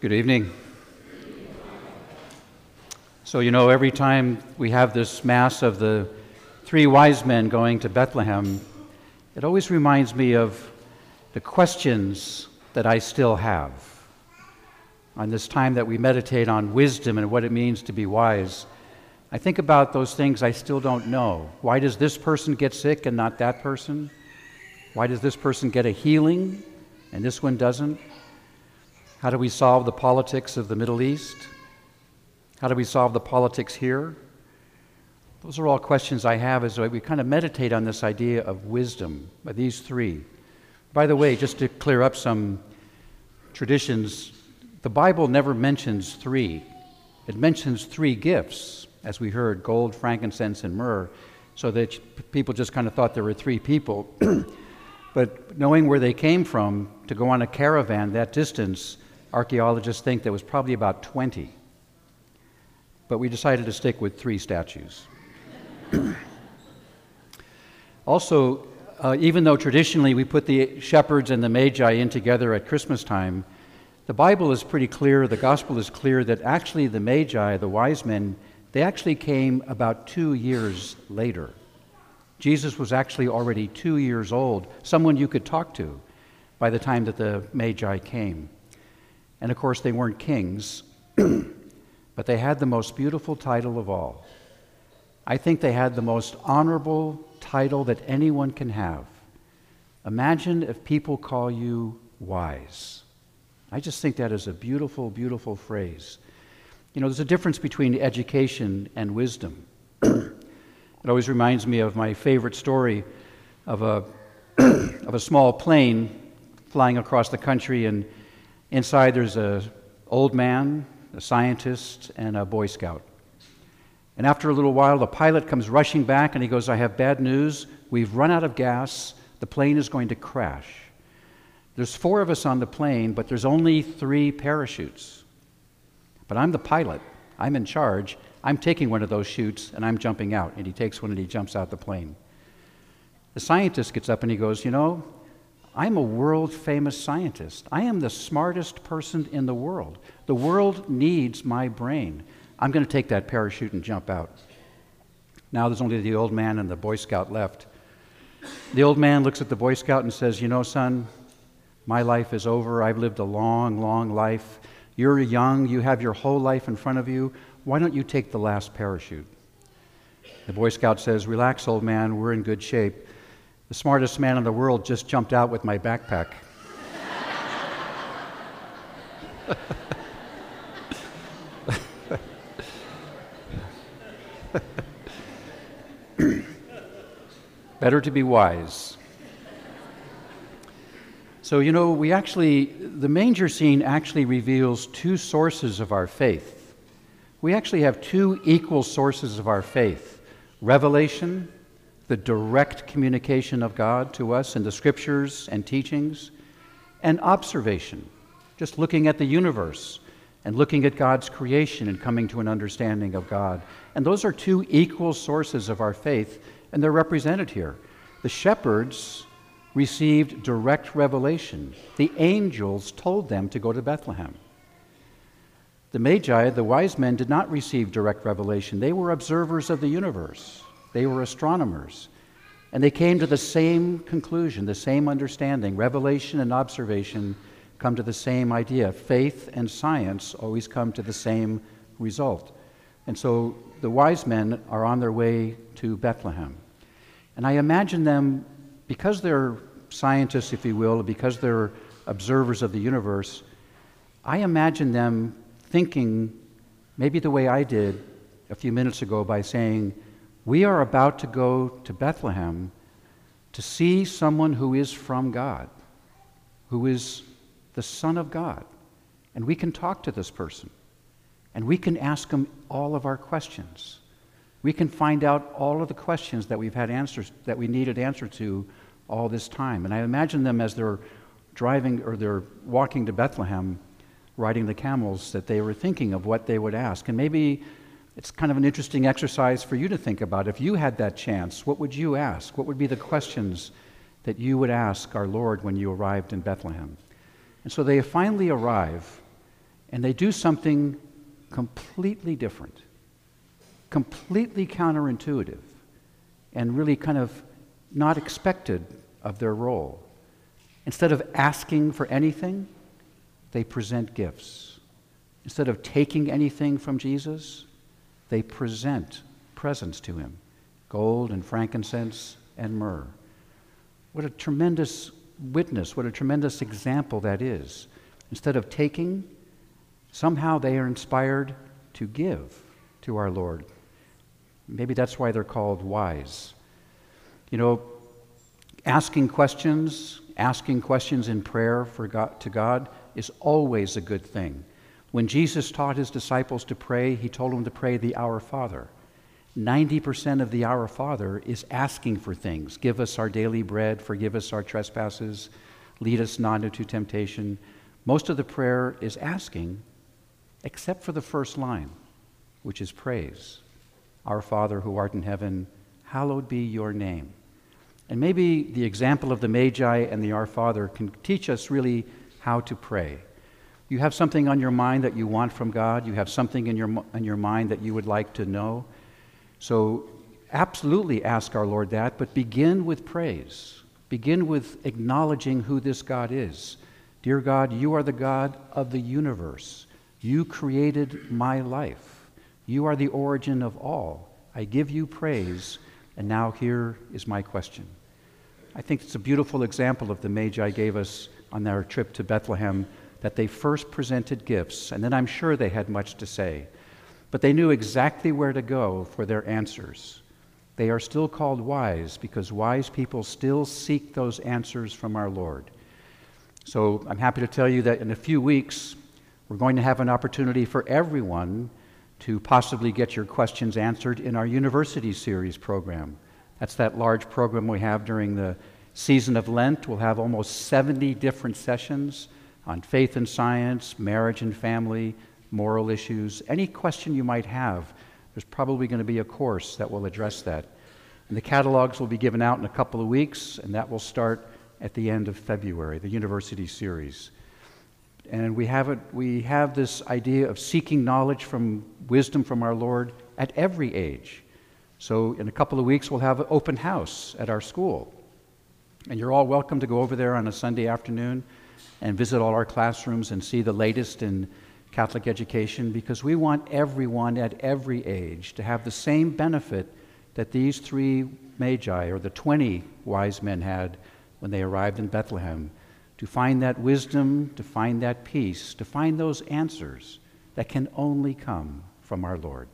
Good evening. So, you know, every time we have this Mass of the three wise men going to Bethlehem, it always reminds me of the questions that I still have. On this time that we meditate on wisdom and what it means to be wise, I think about those things I still don't know. Why does this person get sick and not that person? Why does this person get a healing and this one doesn't? How do we solve the politics of the Middle East? How do we solve the politics here? Those are all questions I have as we kind of meditate on this idea of wisdom, by these three. By the way, just to clear up some traditions, the Bible never mentions three. It mentions three gifts, as we heard gold, frankincense, and myrrh, so that people just kind of thought there were three people. but knowing where they came from, to go on a caravan that distance, archaeologists think there was probably about 20. But we decided to stick with three statues. also, uh, even though traditionally we put the shepherds and the magi in together at Christmas time, the Bible is pretty clear, the gospel is clear that actually the magi, the wise men, they actually came about two years later. Jesus was actually already two years old, someone you could talk to by the time that the magi came. And of course, they weren't kings, but they had the most beautiful title of all I think they had the most honorable title that anyone can have. Imagine if people call you wise. I just think that is a beautiful, beautiful phrase. You know, there's a difference between education and wisdom. it always reminds me of my favorite story of a, of a small plane flying across the country, and inside there's an old man, a scientist, and a Boy Scout. And after a little while, the pilot comes rushing back and he goes, I have bad news. We've run out of gas. The plane is going to crash. There's four of us on the plane, but there's only three parachutes. But I'm the pilot. I'm in charge. I'm taking one of those chutes and I'm jumping out. And he takes one and he jumps out the plane. The scientist gets up and he goes, You know, I'm a world famous scientist. I am the smartest person in the world. The world needs my brain. I'm going to take that parachute and jump out. Now there's only the old man and the Boy Scout left. The old man looks at the Boy Scout and says, You know, son, my life is over. I've lived a long, long life. You're young. You have your whole life in front of you. Why don't you take the last parachute? The Boy Scout says, Relax, old man. We're in good shape. The smartest man in the world just jumped out with my backpack. Better to be wise. So, you know, we actually, the manger scene actually reveals two sources of our faith. We actually have two equal sources of our faith revelation, the direct communication of God to us in the scriptures and teachings, and observation, just looking at the universe and looking at God's creation and coming to an understanding of God. And those are two equal sources of our faith and they're represented here. The shepherds received direct revelation. The angels told them to go to Bethlehem. The Magi, the wise men, did not receive direct revelation. They were observers of the universe, they were astronomers. And they came to the same conclusion, the same understanding. Revelation and observation come to the same idea. Faith and science always come to the same result. And so the wise men are on their way to Bethlehem. And I imagine them, because they're scientists, if you will, because they're observers of the universe, I imagine them thinking maybe the way I did a few minutes ago by saying, We are about to go to Bethlehem to see someone who is from God, who is the Son of God. And we can talk to this person. And we can ask him all of our questions. We can find out all of the questions that we've had answers that we needed answer to all this time. And I imagine them as they're driving or they're walking to Bethlehem, riding the camels, that they were thinking of what they would ask. And maybe it's kind of an interesting exercise for you to think about. If you had that chance, what would you ask? What would be the questions that you would ask our Lord when you arrived in Bethlehem? And so they finally arrive And they do something completely different, completely counterintuitive, and really kind of not expected of their role. Instead of asking for anything, they present gifts. Instead of taking anything from Jesus, they present presents to him gold and frankincense and myrrh. What a tremendous witness, what a tremendous example that is. Instead of taking, somehow they are inspired to give to our Lord. Maybe that's why they're called wise. You know, asking questions, asking questions in prayer for God, to God is always a good thing. When Jesus taught his disciples to pray, he told them to pray the Our Father. 90% of the Our Father is asking for things. Give us our daily bread, forgive us our trespasses, lead us not into temptation. Most of the prayer is asking, except for the first line, which is praise. Our Father who art in heaven, hallowed be your name. And maybe the example of the Magi and the Our Father can teach us really how to pray. You have something on your mind that you want from God, you have something in your, in your mind that you would like to know. So, absolutely ask our Lord that, but begin with praise. Begin with acknowledging who this God is. Dear God, you are the God of the universe. You created my life. You are the origin of all. I give you praise, and now here is my question. I think it's a beautiful example of the Magi gave us on their trip to Bethlehem that they first presented gifts, and then I'm sure they had much to say. But they knew exactly where to go for their answers. They are still called wise because wise people still seek those answers from our Lord. So I'm happy to tell you that in a few weeks, we're going to have an opportunity for everyone to possibly get your questions answered in our University Series program. That's that large program we have during the season of Lent. We'll have almost 70 different sessions on faith and science, marriage and family, moral issues, any question you might have, there's probably going to be a course that will address that. And the catalogs will be given out in a couple of weeks, and that will start at the end of February, the university series. And we have, it, we have this idea of seeking knowledge from wisdom from our Lord at every age. So, in a couple of weeks, we'll have an open house at our school. And you're all welcome to go over there on a Sunday afternoon and visit all our classrooms and see the latest in Catholic education because we want everyone at every age to have the same benefit that these three magi or the 20 wise men had when they arrived in Bethlehem to find that wisdom, to find that peace, to find those answers that can only come from our Lord.